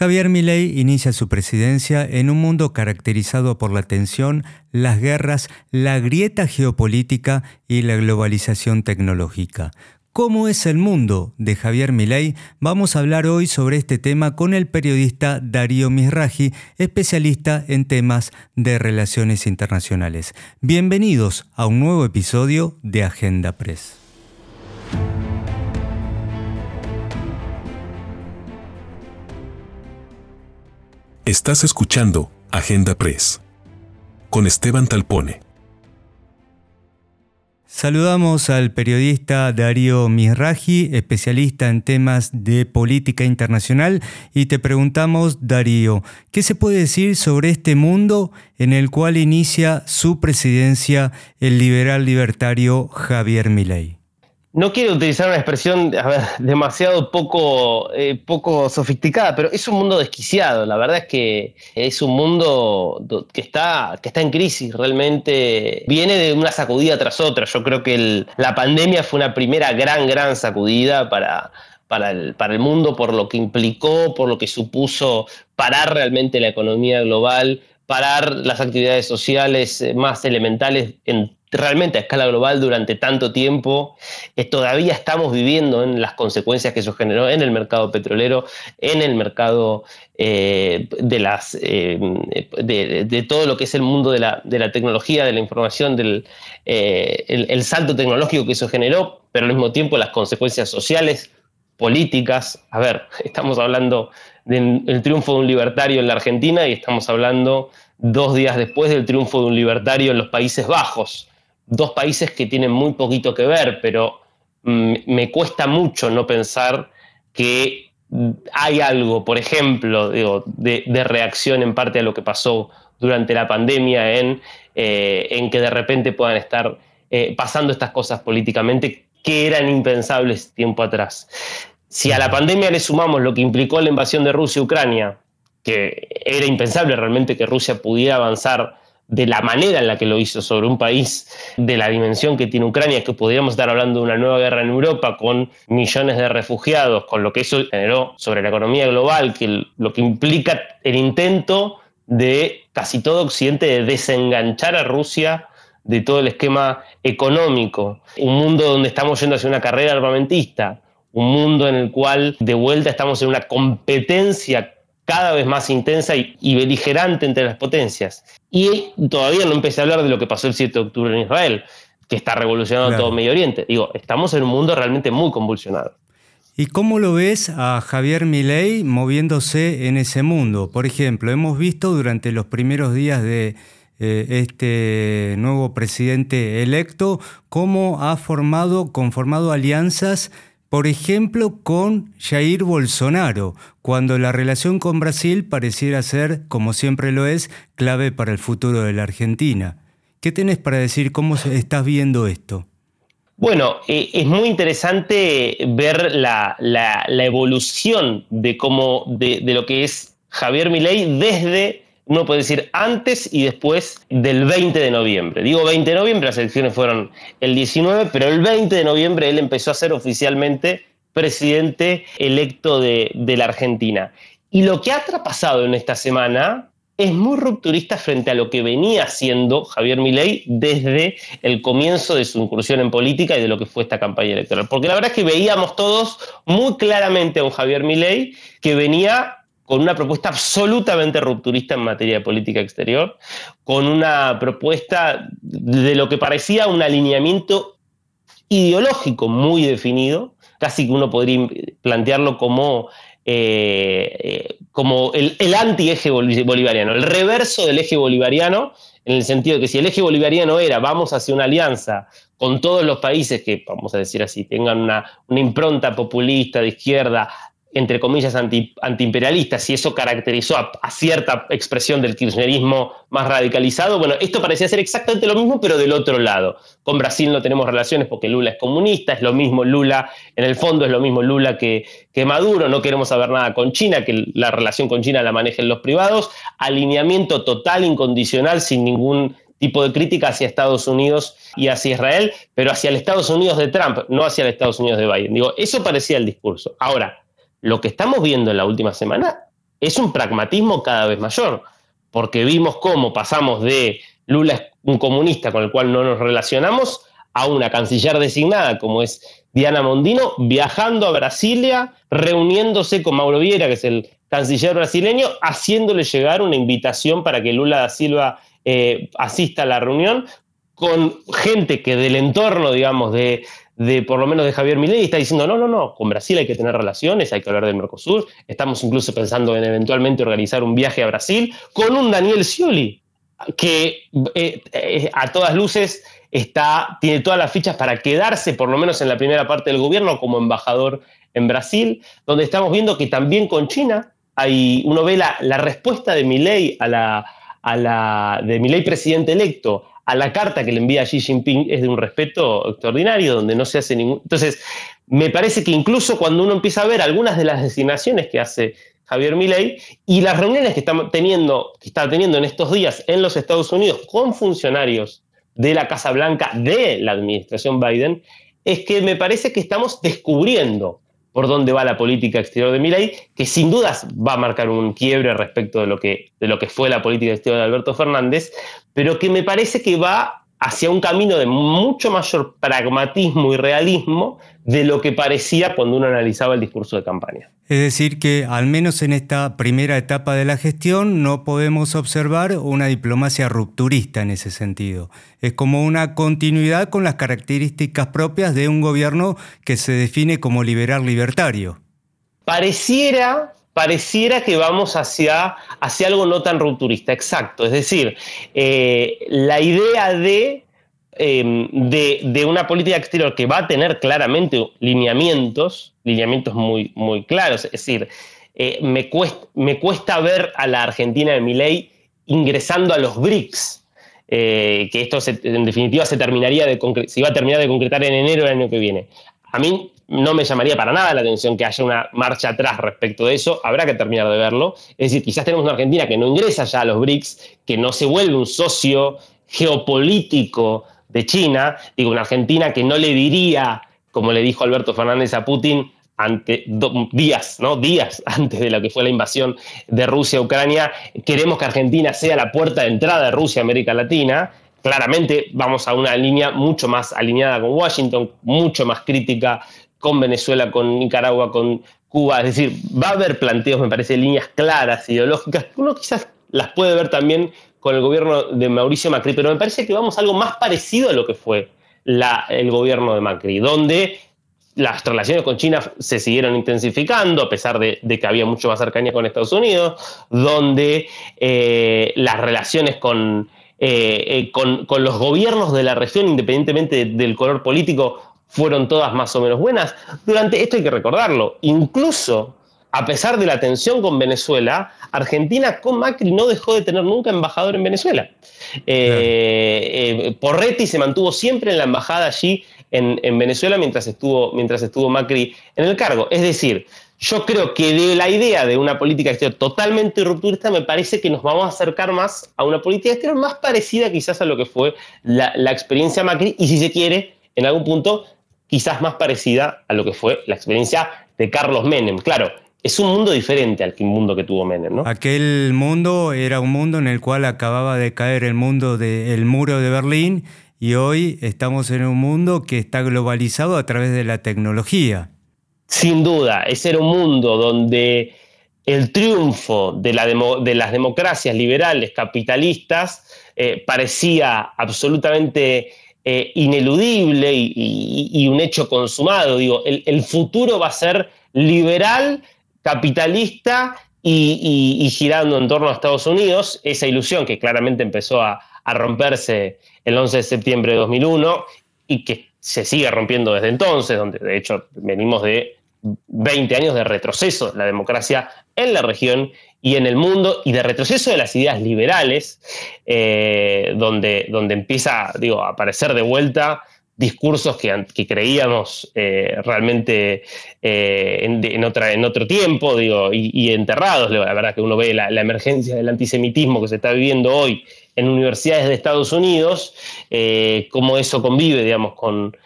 Javier Milei inicia su presidencia en un mundo caracterizado por la tensión, las guerras, la grieta geopolítica y la globalización tecnológica. ¿Cómo es el mundo de Javier Milei? Vamos a hablar hoy sobre este tema con el periodista Darío Misraji, especialista en temas de relaciones internacionales. Bienvenidos a un nuevo episodio de Agenda Press. Estás escuchando Agenda Press con Esteban Talpone. Saludamos al periodista Darío Misraji, especialista en temas de política internacional, y te preguntamos, Darío, ¿qué se puede decir sobre este mundo en el cual inicia su presidencia el liberal libertario Javier Milei? No quiero utilizar una expresión demasiado poco, eh, poco sofisticada, pero es un mundo desquiciado. La verdad es que es un mundo que está, que está en crisis. Realmente viene de una sacudida tras otra. Yo creo que la pandemia fue una primera gran, gran sacudida para, para el, para el mundo por lo que implicó, por lo que supuso parar realmente la economía global, parar las actividades sociales eh, más elementales en realmente a escala global durante tanto tiempo. Eh, todavía estamos viviendo en las consecuencias que eso generó en el mercado petrolero, en el mercado eh, de, las, eh, de, todo lo que es el mundo de la, tecnología, de la información, del el, salto tecnológico que eso generó, pero al mismo tiempo las consecuencias sociales, políticas. A ver, estamos hablando del triunfo de un libertario en la Argentina y estamos hablando dos días después del triunfo de un libertario en los Países Bajos dos países que tienen muy poquito que ver, pero mm, me cuesta mucho no pensar que hay algo, por ejemplo, de, reacción en parte a lo que pasó durante la pandemia en, eh, en que de repente puedan estar eh, pasando estas cosas políticamente que eran impensables tiempo atrás. Si a la pandemia le sumamos lo que implicó la invasión de Rusia a Ucrania, que era impensable realmente que Rusia pudiera avanzar de la manera en la que lo hizo sobre un país de la dimensión que tiene Ucrania, que podríamos estar hablando de una nueva guerra en Europa con millones de refugiados, con lo que eso generó sobre la economía global, que lo que implica el intento de casi todo Occidente de desenganchar a Rusia de todo el esquema económico, un mundo donde estamos yendo hacia una carrera armamentista, un mundo en el cual de vuelta estamos en una competencia cada vez más intensa y, beligerante entre las potencias. Y todavía no empecé a hablar de lo que pasó el 7 de octubre en Israel, que está revolucionando todo Medio Oriente. Digo, estamos en un mundo realmente muy convulsionado. ¿Y cómo lo ves a Javier Milei moviéndose en ese mundo? Por ejemplo, hemos visto durante los primeros días de eh, este nuevo presidente electo cómo ha formado, conformado alianzas por ejemplo, con Jair Bolsonaro, cuando la relación con Brasil pareciera ser, como siempre lo es, clave para el futuro de la Argentina. ¿Qué tenés para decir? ¿Cómo estás viendo esto? Bueno, eh, es muy interesante ver la, evolución de, cómo, de, de, lo que es Javier Milei desde uno puede decir antes y después del 20 de noviembre. Digo 20 de noviembre, las elecciones fueron el 19, pero el 20 de noviembre él empezó a ser oficialmente presidente electo de, la Argentina. Y lo que ha pasado en esta semana es muy rupturista frente a lo que venía haciendo Javier Milei desde el comienzo de su incursión en política y de lo que fue esta campaña electoral. Porque la verdad es que veíamos todos muy claramente a un Javier Milei que venía con una propuesta absolutamente rupturista en materia de política exterior, con una propuesta de lo que parecía un alineamiento ideológico muy definido, casi que uno podría plantearlo como, eh, eh, como el, anti-eje bolivariano, el reverso del eje bolivariano, en el sentido de que si el eje bolivariano era vamos hacia una alianza con todos los países que, vamos a decir así, tengan una impronta populista de izquierda, entre comillas, anti, antiimperialistas, y eso caracterizó a, cierta expresión del kirchnerismo más radicalizado, bueno, esto parecía ser exactamente lo mismo, pero del otro lado. Con Brasil no tenemos relaciones porque Lula es comunista, es lo mismo Lula, en el fondo es lo mismo Lula que, que Maduro, no queremos saber nada con China, que la relación con China la manejen los privados, alineamiento total, incondicional, sin ningún tipo de crítica hacia Estados Unidos y hacia Israel, pero hacia el Estados Unidos de Trump, no hacia el Estados Unidos de Biden. Digo, eso parecía el discurso. Ahora, lo que estamos viendo en la última semana es un pragmatismo cada vez mayor, porque vimos cómo pasamos de Lula un comunista con el cual no nos relacionamos a una canciller designada como es Diana Mondino, viajando a Brasilia, reuniéndose con Mauro Vieira, que es el canciller brasileño, haciéndole llegar una invitación para que Lula da Silva eh, asista a la reunión, con gente que del entorno, digamos, de, de por lo menos de Javier Milei está diciendo, no, no, no, con Brasil hay que tener relaciones, hay que hablar del Mercosur, estamos incluso pensando en eventualmente organizar un viaje a Brasil, con un Daniel Scioli, que eh, eh, a todas luces está, tiene todas las fichas para quedarse, por lo menos en la primera parte del gobierno, como embajador en Brasil, donde estamos viendo que también con China hay, uno ve la, la respuesta de Milei a la, a la, de Milei presidente electo a la carta que le envía Xi Jinping es de un respeto extraordinario, donde no se hace ningún... Entonces, me parece que incluso cuando uno empieza a ver algunas de las designaciones que hace Javier Milei y las reuniones que está teniendo, que está teniendo en estos días en los Estados Unidos con funcionarios de la Casa Blanca de la administración Biden, es que me parece que estamos descubriendo por dónde va la política exterior de Milei, que sin dudas va a marcar un quiebre respecto de lo que, de lo que fue la política exterior de Alberto Fernández, pero que me parece que va hacia un camino de mucho mayor pragmatismo y realismo de lo que parecía cuando uno analizaba el discurso de campaña. Es decir, que al menos en esta primera etapa de la gestión no podemos observar una diplomacia rupturista en ese sentido. Es como una continuidad con las características propias de un gobierno que se define como liberal libertario. Pareciera pareciera que vamos hacia, hacia algo no tan rupturista, exacto. Es decir, eh, la idea em, de, de, una política exterior que va a tener claramente lineamientos, lineamientos muy, muy claros, es decir, eh, me, cuesta, me, cuesta, ver a la Argentina de Milei ingresando a los BRICS, eh, que esto en definitiva se terminaría de se iba a terminar de concretar en enero del año que viene. A mí no me llamaría para nada la atención que haya una marcha atrás respecto de eso, habrá que terminar de verlo. Es decir, quizás tenemos una Argentina que no ingresa ya a los BRICS, que no se vuelve un socio geopolítico de China, digo, una Argentina que no le diría, como le dijo Alberto Fernández a Putin, ante, días, ¿no? días antes de lo que fue la invasión de Rusia a Ucrania, queremos que Argentina sea la puerta de entrada de Rusia a América Latina, claramente vamos a una línea mucho más alineada con Washington, mucho más crítica con Venezuela, con Nicaragua, con Cuba. Es decir, va a haber planteos, me parece, líneas claras, ideológicas, uno quizás las puede ver también con el gobierno de Mauricio Macri, pero me parece que vamos a algo más parecido a lo que fue el gobierno de Macri, donde las relaciones con China se siguieron intensificando, a pesar de, que había mucho más cercanía con Estados Unidos, donde eh, las relaciones con, eh, eh, con, con, los gobiernos de la región, independientemente del color político, fueron todas más o menos buenas. Durante esto hay que recordarlo, incluso a pesar de la tensión con Venezuela, Argentina con Macri no dejó de tener nunca embajador en Venezuela. Eh, Porretti se mantuvo siempre en la embajada allí en, en, Venezuela mientras estuvo, mientras estuvo Macri en el cargo. Es decir, yo creo que de la idea de una política exterior totalmente rupturista me parece que nos vamos a acercar más a una política exterior más parecida quizás a lo que fue la, experiencia Macri y si se quiere, en algún punto, quizás más parecida a lo que fue la experiencia de Carlos Menem. Claro, es un mundo diferente al mundo que tuvo Menem, ¿no? Aquel mundo era un mundo en el cual acababa de caer el mundo del muro de Berlín y hoy estamos en un mundo que está globalizado a través de la tecnología. Sin duda, ese era un mundo donde el triunfo de, las democracias liberales capitalistas eh, parecía absolutamente eh, ineludible y, un hecho consumado. Digo, el, futuro va a ser liberal, capitalista y, girando en torno a Estados Unidos. Esa ilusión que claramente empezó a, a romperse el 11 de septiembre de 2001 y que se sigue rompiendo desde entonces, donde de hecho venimos de 20 años de retroceso de la democracia en la región y en el mundo y de retroceso de las ideas liberales, eh, donde, donde empieza digo, a aparecer de vuelta discursos que, que creíamos eh, realmente eh, en, otra, en otro tiempo digo, y, enterrados. La verdad que uno ve la, emergencia del antisemitismo que se está viviendo hoy en universidades de Estados Unidos, cómo eso convive digamos, con,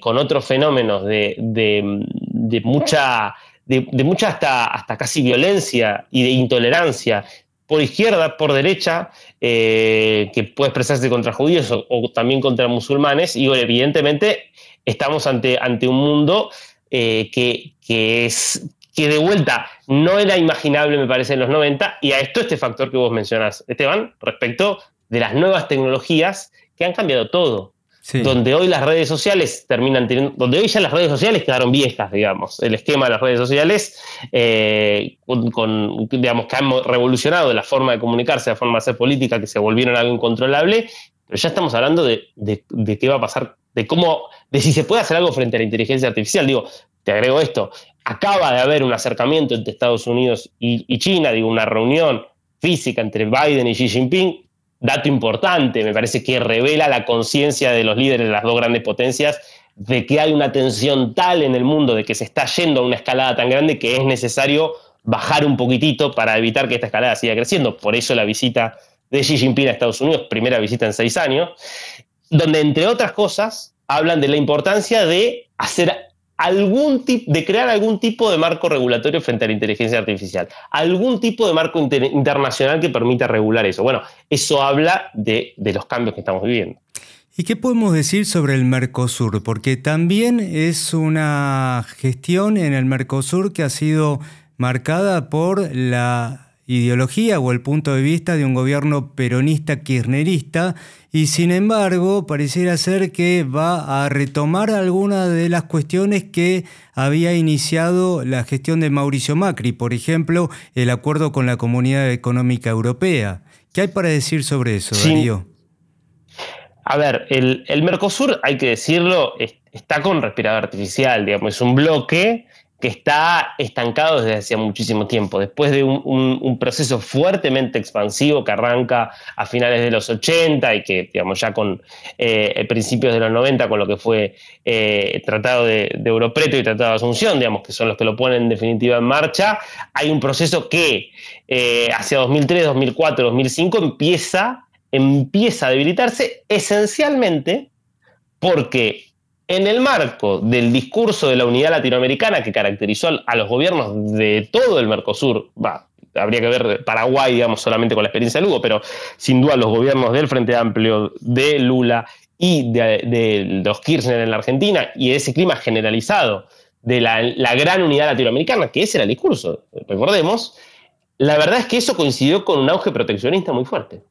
con otros fenómenos de, de mucha de, mucha hasta, hasta casi violencia y de intolerancia por izquierda, por derecha, eh, que puede expresarse contra judíos o, también contra musulmanes, y evidentemente estamos ante, ante un mundo eh, que, que, es, que de vuelta no era imaginable, me parece, en los 90, y a esto este factor que vos mencionás, Esteban, respecto de las nuevas tecnologías que han cambiado todo. Donde hoy las redes sociales terminan donde hoy ya las redes sociales quedaron viejas, digamos. El esquema de las redes sociales, eh, con, digamos, que han revolucionado la forma de comunicarse, la forma de hacer política, que se volvieron algo incontrolable, pero ya estamos hablando de, de, qué va a pasar, de cómo, de si se puede hacer algo frente a la inteligencia artificial. Digo, te agrego esto, acaba de haber un acercamiento entre Estados Unidos y, China, digo, una reunión física entre Biden y Xi Jinping, dato importante, me parece que revela la conciencia de los líderes de las dos grandes potencias de que hay una tensión tal en el mundo, de que se está yendo a una escalada tan grande que es necesario bajar un poquitito para evitar que esta escalada siga creciendo. Por eso la visita de Xi Jinping a Estados Unidos, primera visita en seis años, donde entre otras cosas hablan de la importancia de hacer algún tipo, de crear algún tipo de marco regulatorio frente a la inteligencia artificial, algún tipo de marco internacional que permita regular eso. Bueno, eso habla de, de los cambios que estamos viviendo. ¿Y qué podemos decir sobre el Mercosur? Porque también es una gestión en el Mercosur que ha sido marcada por la ideología o el punto de vista de un gobierno peronista kirchnerista y sin embargo pareciera ser que va a retomar algunas de las cuestiones que había iniciado la gestión de Mauricio Macri, por ejemplo, el acuerdo con la Comunidad Económica Europea. ¿Qué hay para decir sobre eso, Darío? A ver, el, el Mercosur, hay que decirlo, está con respirador artificial, digamos, es un bloque que está estancado desde hace muchísimo tiempo, después de un, proceso fuertemente expansivo que arranca a finales de los 80 y que, digamos, ya con eh, principios de los 90, con lo que fue eh, Tratado de, Europreto y Tratado de Asunción, digamos, que son los que lo ponen en definitiva en marcha, hay un proceso que eh, hacia 2003, 2004, 2005 empieza, empieza a debilitarse esencialmente porque en el marco del discurso de la unidad latinoamericana que caracterizó a los gobiernos de todo el Mercosur, habría que ver Paraguay, digamos, solamente con la experiencia de Lugo, pero sin duda los gobiernos del Frente Amplio, de Lula y de, los Kirchner en la Argentina y ese clima generalizado de la, la, gran unidad latinoamericana, que ese era el discurso, recordemos, la verdad es que eso coincidió con un auge proteccionista muy fuerte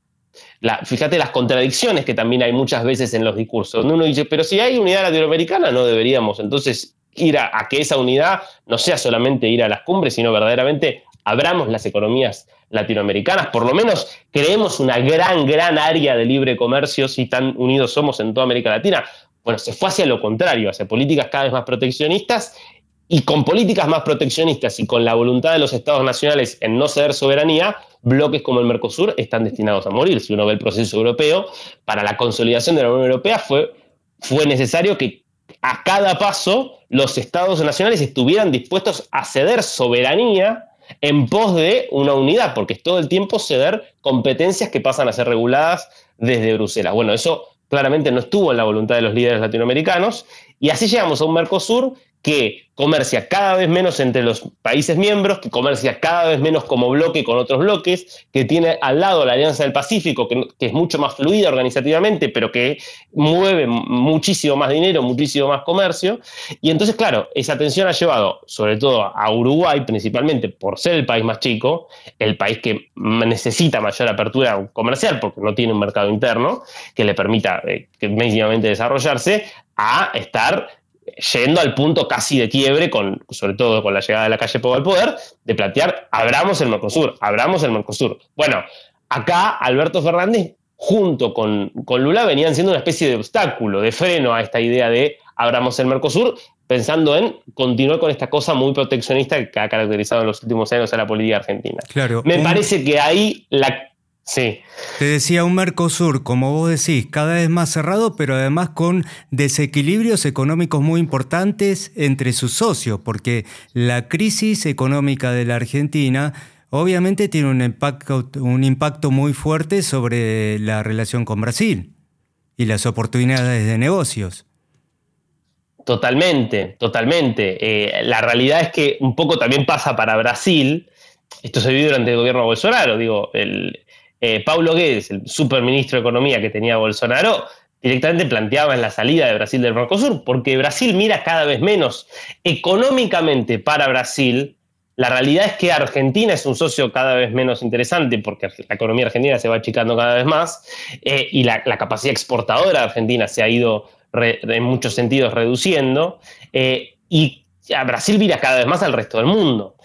fíjate las contradicciones que también hay muchas veces en los discursos. Uno dice, pero si hay unidad latinoamericana, no deberíamos entonces ir a, que esa unidad no sea solamente ir a las cumbres, sino verdaderamente abramos las economías latinoamericanas, por lo menos creemos una gran, gran área de libre comercio si tan unidos somos en toda América Latina. Bueno, se fue hacia lo contrario, hacia políticas cada vez más proteccionistas y con políticas más proteccionistas y con la voluntad de los estados nacionales en no ceder soberanía, bloques como el Mercosur están destinados a morir. Si uno ve el proceso europeo, para la consolidación de la Unión Europea fue, fue necesario que a cada paso los estados nacionales estuvieran dispuestos a ceder soberanía en pos de una unidad, porque es todo el tiempo ceder competencias que pasan a ser reguladas desde Bruselas. Bueno, eso claramente no estuvo en la voluntad de los líderes latinoamericanos, y así llegamos a un Mercosur que comercia cada vez menos entre los países miembros, que comercia cada vez menos como bloque con otros bloques, que tiene al lado la Alianza del Pacífico, que, es mucho más fluida organizativamente, pero que mueve muchísimo más dinero, muchísimo más comercio. Y entonces, claro, esa tensión ha llevado, sobre todo a Uruguay, principalmente por ser el país más chico, el país que necesita mayor apertura comercial, porque no tiene un mercado interno que le permita eh, desarrollarse, a estar yendo al punto casi de quiebre, con, sobre todo con la llegada de la calle Pogo al poder, de plantear, abramos el Mercosur, abramos el Mercosur. Bueno, acá Alberto Fernández, junto con, con Lula, venían siendo una especie de obstáculo, de freno a esta idea de abramos el Mercosur, pensando en continuar con esta cosa muy proteccionista que ha caracterizado en los últimos años a la política argentina. Claro. Me parece que ahí la Sí. Te decía un Mercosur, como vos decís, cada vez más cerrado, pero además con desequilibrios económicos muy importantes entre sus socios, porque la crisis económica de la Argentina obviamente tiene un impacto, un impacto muy fuerte sobre la relación con Brasil y las oportunidades de negocios. Totalmente, totalmente. Eh, la realidad es que un poco también pasa para Brasil. Esto se vivió durante el gobierno de Bolsonaro. Digo, el, eh, Paulo Guedes, el superministro de Economía que tenía Bolsonaro, directamente planteaba en la salida de Brasil del Mercosur, porque Brasil mira cada vez menos económicamente para Brasil. La realidad es que Argentina es un socio cada vez menos interesante porque la economía argentina se va achicando cada vez más eh, y la, capacidad exportadora de Argentina se ha ido en muchos sentidos reduciendo. Eh, y Brasil mira cada vez más al resto del mundo.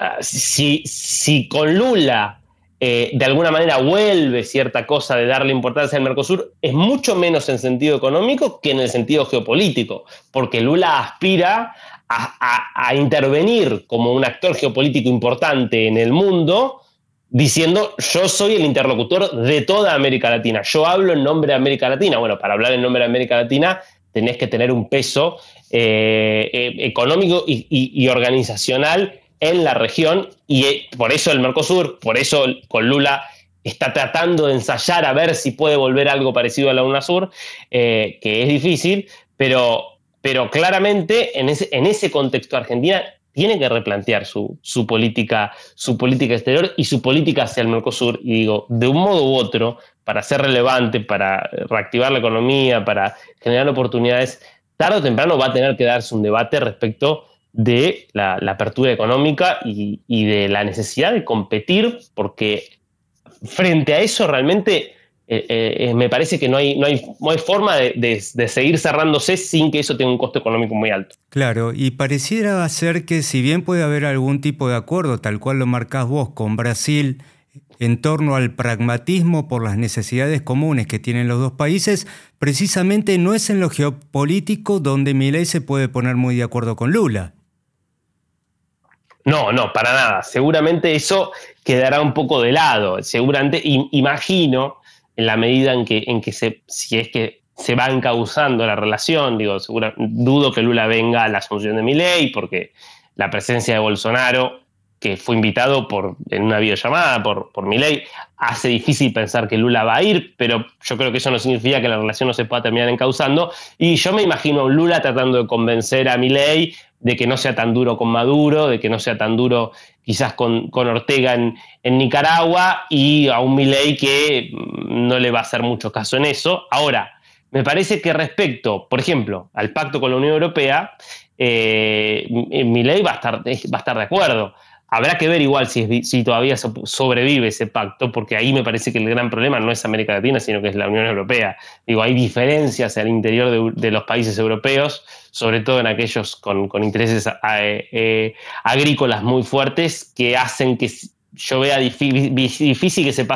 Ah, si con Lula eh, de alguna manera vuelve cierta cosa de darle importancia al Mercosur, es mucho menos en sentido económico que en el sentido geopolítico, porque Lula aspira a, intervenir como un actor geopolítico importante en el mundo, diciendo yo soy el interlocutor de toda América Latina, yo hablo en nombre de América Latina. Bueno, para hablar en nombre de América Latina tenés que tener un peso eh, eh, económico y organizacional en la región y eh, por eso el Mercosur, por eso con Lula está tratando de ensayar a ver si puede volver algo parecido a la UNASUR, eh, que es difícil, pero, pero claramente en ese, en ese contexto Argentina tiene que replantear su, su, política, su política exterior y su política hacia el Mercosur. Y digo, de un modo u otro, para ser relevante, para reactivar la economía, para generar oportunidades, tarde o temprano va a tener que darse un debate respecto de la, apertura económica y, de la necesidad de competir, porque frente a eso realmente eh, eh, me parece que no hay, no hay, forma de, seguir cerrándose sin que eso tenga un costo económico muy alto. Claro, y pareciera ser que si bien puede haber algún tipo de acuerdo, tal cual lo marcás vos, con Brasil, en torno al pragmatismo por las necesidades comunes que tienen los dos países, precisamente no es en lo geopolítico donde Milei se puede poner muy de acuerdo con Lula. No, no, para nada. Seguramente eso quedará un poco de lado. Seguramente, imagino, en la medida en que, en que se, si es que se va encauzando la relación, digo, dudo que Lula venga a la asunción de mi ley, porque la presencia de Bolsonaro que fue invitado por, en una videollamada por, por ley, hace difícil pensar que Lula va a ir, pero yo creo que eso no significa que la relación no se pueda terminar encauzando. Y yo me imagino a Lula tratando de convencer a ley de que no sea tan duro con Maduro, de que no sea tan duro quizás con, Ortega en, Nicaragua, y a un ley que no le va a hacer mucho caso en eso. Ahora, me parece que respecto, por ejemplo, al pacto con la Unión Europea, eh, ley va a, estar, va a estar de acuerdo. Habrá que ver igual si, si, todavía sobrevive ese pacto, porque ahí me parece que el gran problema no es América Latina, sino que es la Unión Europea. Digo, hay diferencias al interior de, los países europeos, sobre todo en aquellos con, intereses eh, eh, agrícolas muy fuertes, que hacen que yo vea difícil que ese,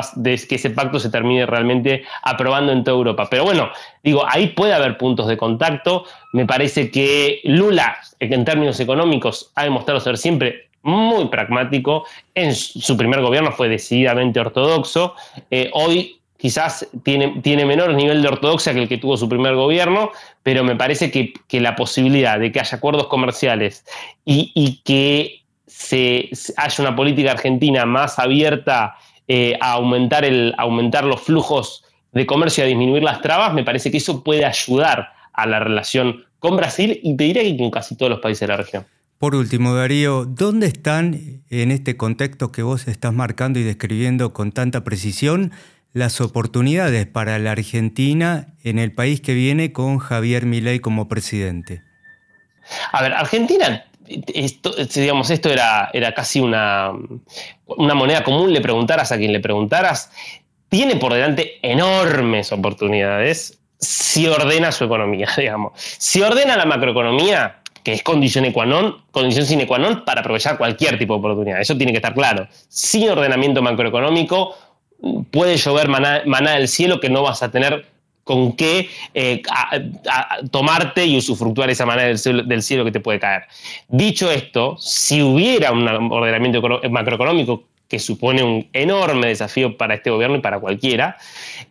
que ese pacto se termine realmente aprobando en toda Europa. Pero bueno, digo, ahí puede haber puntos de contacto. Me parece que Lula, en términos económicos, ha demostrado ser siempre muy pragmático. En su primer gobierno fue decididamente ortodoxo. Eh, hoy quizás tiene, tiene, menor nivel de ortodoxia que el que tuvo su primer gobierno, pero me parece que, la posibilidad de que haya acuerdos comerciales y, que se, haya una política argentina más abierta eh, a aumentar, el, aumentar los flujos de comercio y a disminuir las trabas, me parece que eso puede ayudar a la relación con Brasil y te diría que con casi todos los países de la región. Por último, Darío, ¿dónde están en este contexto que vos estás marcando y describiendo con tanta precisión las oportunidades para la Argentina en el país que viene con Javier Milei como presidente? A ver, Argentina, esto, digamos, esto era, era casi una, una moneda común, le preguntaras a quien le preguntaras, tiene por delante enormes oportunidades si ordena su economía, digamos. Si ordena la macroeconomía, que es condición, condición sine qua non para aprovechar cualquier tipo de oportunidad. Eso tiene que estar claro. Sin ordenamiento macroeconómico puede llover maná, del cielo que no vas a tener con qué eh, tomarte y usufructuar esa manera del cielo, del cielo, que te puede caer. Dicho esto, si hubiera un ordenamiento macroeconómico que supone un enorme desafío para este gobierno y para cualquiera,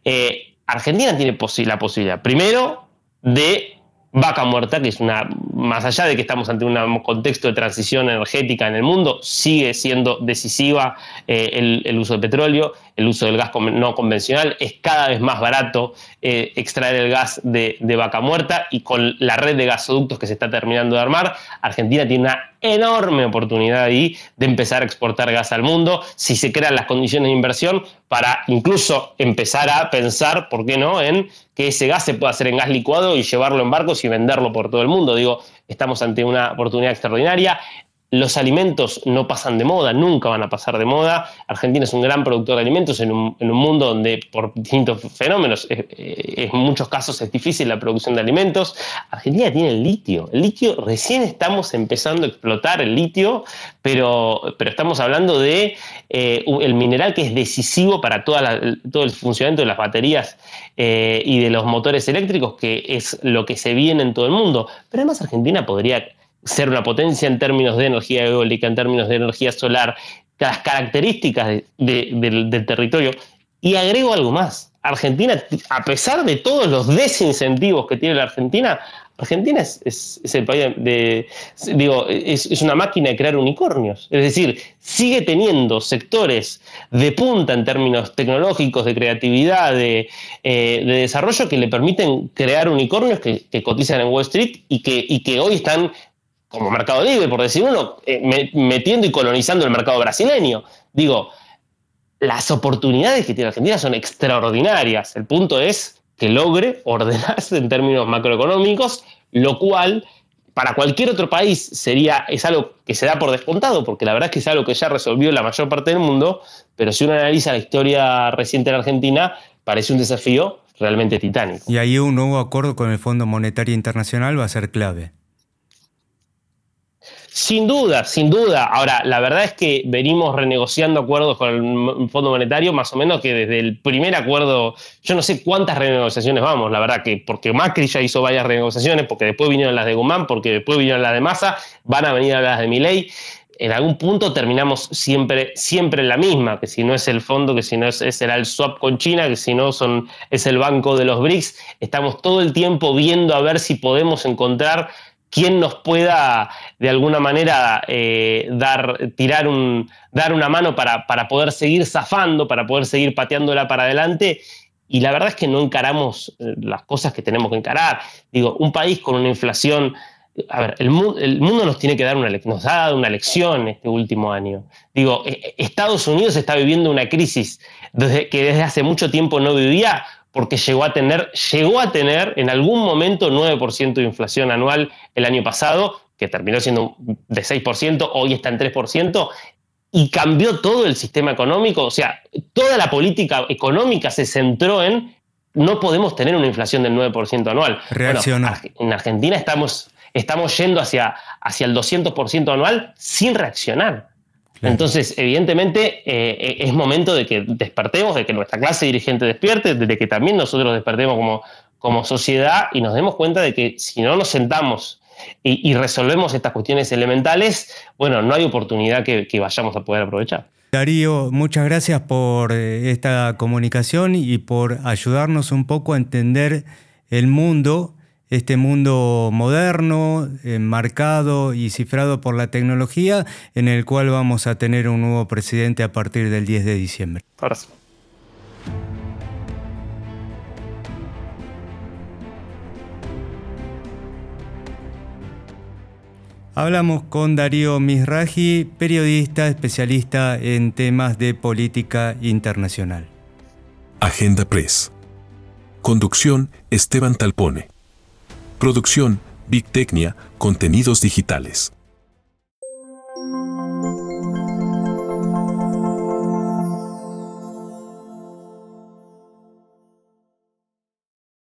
eh, Argentina tiene la posibilidad, primero, de vaca muerta, que es una, más allá de que estamos ante un contexto de transición energética en el mundo, sigue siendo decisiva eh, el, uso de petróleo, el uso del gas no convencional, es cada vez más barato eh, extraer el gas de, de, vaca muerta y con la red de gasoductos que se está terminando de armar, Argentina tiene una enorme oportunidad ahí de empezar a exportar gas al mundo, si se crean las condiciones de inversión para incluso empezar a pensar, ¿por qué no?, en que ese gas se pueda hacer en gas licuado y llevarlo en barcos y venderlo por todo el mundo. Digo, estamos ante una oportunidad extraordinaria. Los alimentos no pasan de moda, nunca van a pasar de moda. Argentina es un gran productor de alimentos en un, mundo donde por distintos fenómenos, eh, eh, en muchos casos es difícil la producción de alimentos. Argentina tiene el litio. El litio, recién estamos empezando a explotar el litio, pero, pero estamos hablando de eh, el mineral que es decisivo para toda todo el funcionamiento de las baterías y de los motores eléctricos, que es lo que se viene en todo el mundo. Pero además Argentina podría ser una potencia en términos de energía eólica, en términos de energía solar, las características del, territorio. Y agrego algo más. Argentina, a pesar de todos los desincentivos que tiene la Argentina, Argentina es, el país de, digo, es, una máquina de crear unicornios. Es decir, sigue teniendo sectores de punta en términos tecnológicos, de creatividad, de, eh, desarrollo que le permiten crear unicornios que, cotizan en Wall Street y que, y que hoy están como mercado libre, por decir uno, eh, metiendo y colonizando el mercado brasileño. Digo, las oportunidades que tiene Argentina son extraordinarias. El punto es que logre ordenarse en términos macroeconómicos, lo cual para cualquier otro país sería, es algo que se da por descontado, porque la verdad es que es algo que ya resolvió la mayor parte del mundo, pero si uno analiza la historia reciente de la Argentina, parece un desafío realmente titánico. Y ahí un nuevo acuerdo con el Fondo Monetario Internacional va a ser clave. Sin duda, sin duda. Ahora, la verdad es que venimos renegociando acuerdos con el Fondo Monetario, más o menos que desde el primer acuerdo, yo no sé cuántas renegociaciones vamos, la verdad que porque Macri ya hizo varias renegociaciones, porque después vinieron las de Guzmán, porque después vinieron las de Massa, van a venir las de Milei. En algún punto terminamos siempre, siempre la misma, que si no es el fondo, que si no es, será el swap con China, que si no son, es el banco de los BRICS. Estamos todo el tiempo viendo a ver si podemos encontrar quién nos pueda de alguna manera eh, dar, tirar un, dar una mano para, para, poder seguir zafando, para poder seguir pateándola para adelante. Y la verdad es que no encaramos eh, las cosas que tenemos que encarar. Digo, un país con una inflación. A ver, el, el mundo nos tiene que dar una, nos ha dado una lección este último año. Digo, e, Estados Unidos está viviendo una crisis que desde hace mucho tiempo no vivía porque llegó a tener, llegó a tener en algún momento 9% de inflación anual el año pasado, que terminó siendo de 6%, hoy está en 3%, y cambió todo el sistema económico, o sea, toda la política económica se centró en no podemos tener una inflación del 9% anual. en Argentina estamos, estamos yendo hacia, hacia el 200% anual sin reaccionar. Entonces, evidentemente, eh, es momento de que despertemos, de que nuestra clase dirigente despierte, de que también nosotros despertemos como, como sociedad y nos demos cuenta de que si no nos sentamos y, resolvemos estas cuestiones elementales, bueno, no hay oportunidad que, que vayamos a poder aprovechar. Darío, muchas gracias por eh, esta comunicación y por ayudarnos un poco a entender el mundo este mundo moderno, marcado y cifrado por la tecnología, en el cual vamos a tener un nuevo presidente a partir del 10 de diciembre. Hablamos con Darío Misraji, periodista especialista en temas de política internacional. Agenda Press. Conducción Esteban Talpone. Producción, Big Tecnia, Contenidos Digitales.